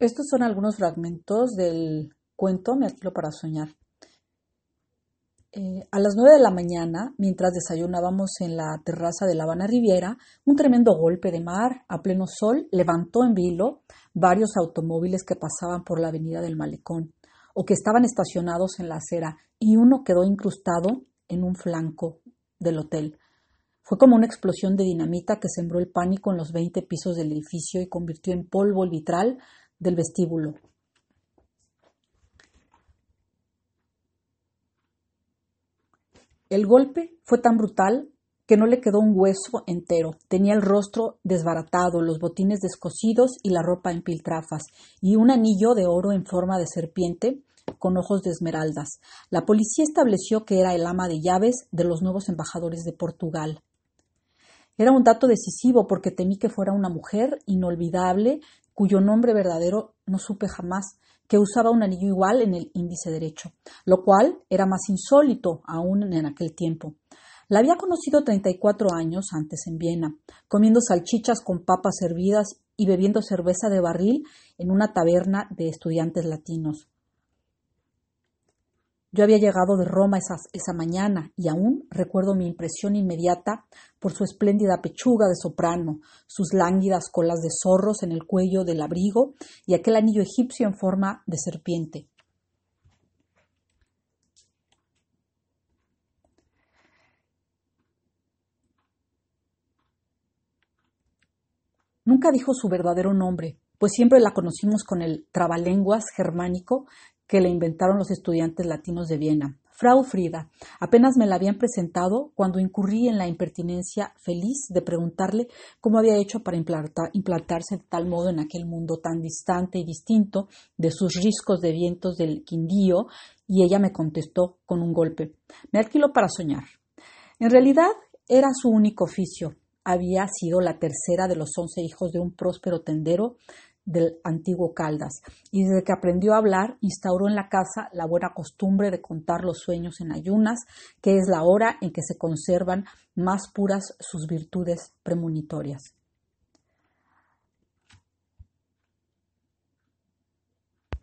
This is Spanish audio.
Estos son algunos fragmentos del cuento Me alquilo para soñar. Eh, a las nueve de la mañana, mientras desayunábamos en la terraza de La Habana Riviera, un tremendo golpe de mar a pleno sol levantó en vilo varios automóviles que pasaban por la avenida del Malecón o que estaban estacionados en la acera y uno quedó incrustado en un flanco del hotel. Fue como una explosión de dinamita que sembró el pánico en los veinte pisos del edificio y convirtió en polvo el vitral del vestíbulo. El golpe fue tan brutal que no le quedó un hueso entero. Tenía el rostro desbaratado, los botines descosidos y la ropa en piltrafas, y un anillo de oro en forma de serpiente con ojos de esmeraldas. La policía estableció que era el ama de llaves de los nuevos embajadores de Portugal. Era un dato decisivo porque temí que fuera una mujer inolvidable cuyo nombre verdadero no supe jamás, que usaba un anillo igual en el índice derecho, lo cual era más insólito aún en aquel tiempo. La había conocido 34 años antes en Viena, comiendo salchichas con papas hervidas y bebiendo cerveza de barril en una taberna de estudiantes latinos. Yo había llegado de Roma esa, esa, mañana y aún recuerdo mi impresión inmediata por su espléndida pechuga de soprano, sus lánguidas colas de zorros en el cuello del abrigo y aquel anillo egipcio en forma de serpiente. Nunca dijo su verdadero nombre, pues siempre la conocimos con el trabalenguas germánico que le inventaron los estudiantes latinos de Viena. Frau Frida. Apenas me la habían presentado cuando incurrí en la impertinencia feliz de preguntarle cómo había hecho para implantarse de tal modo en aquel mundo tan distante y distinto de sus riscos de vientos del Quindío, y ella me contestó con un golpe. Me alquiló para soñar. En realidad era su único oficio. Había sido la tercera de los once hijos de un próspero tendero del antiguo Caldas, y desde que aprendió a hablar, instauró en la casa la buena costumbre de contar los sueños en ayunas, que es la hora en que se conservan más puras sus virtudes premonitorias.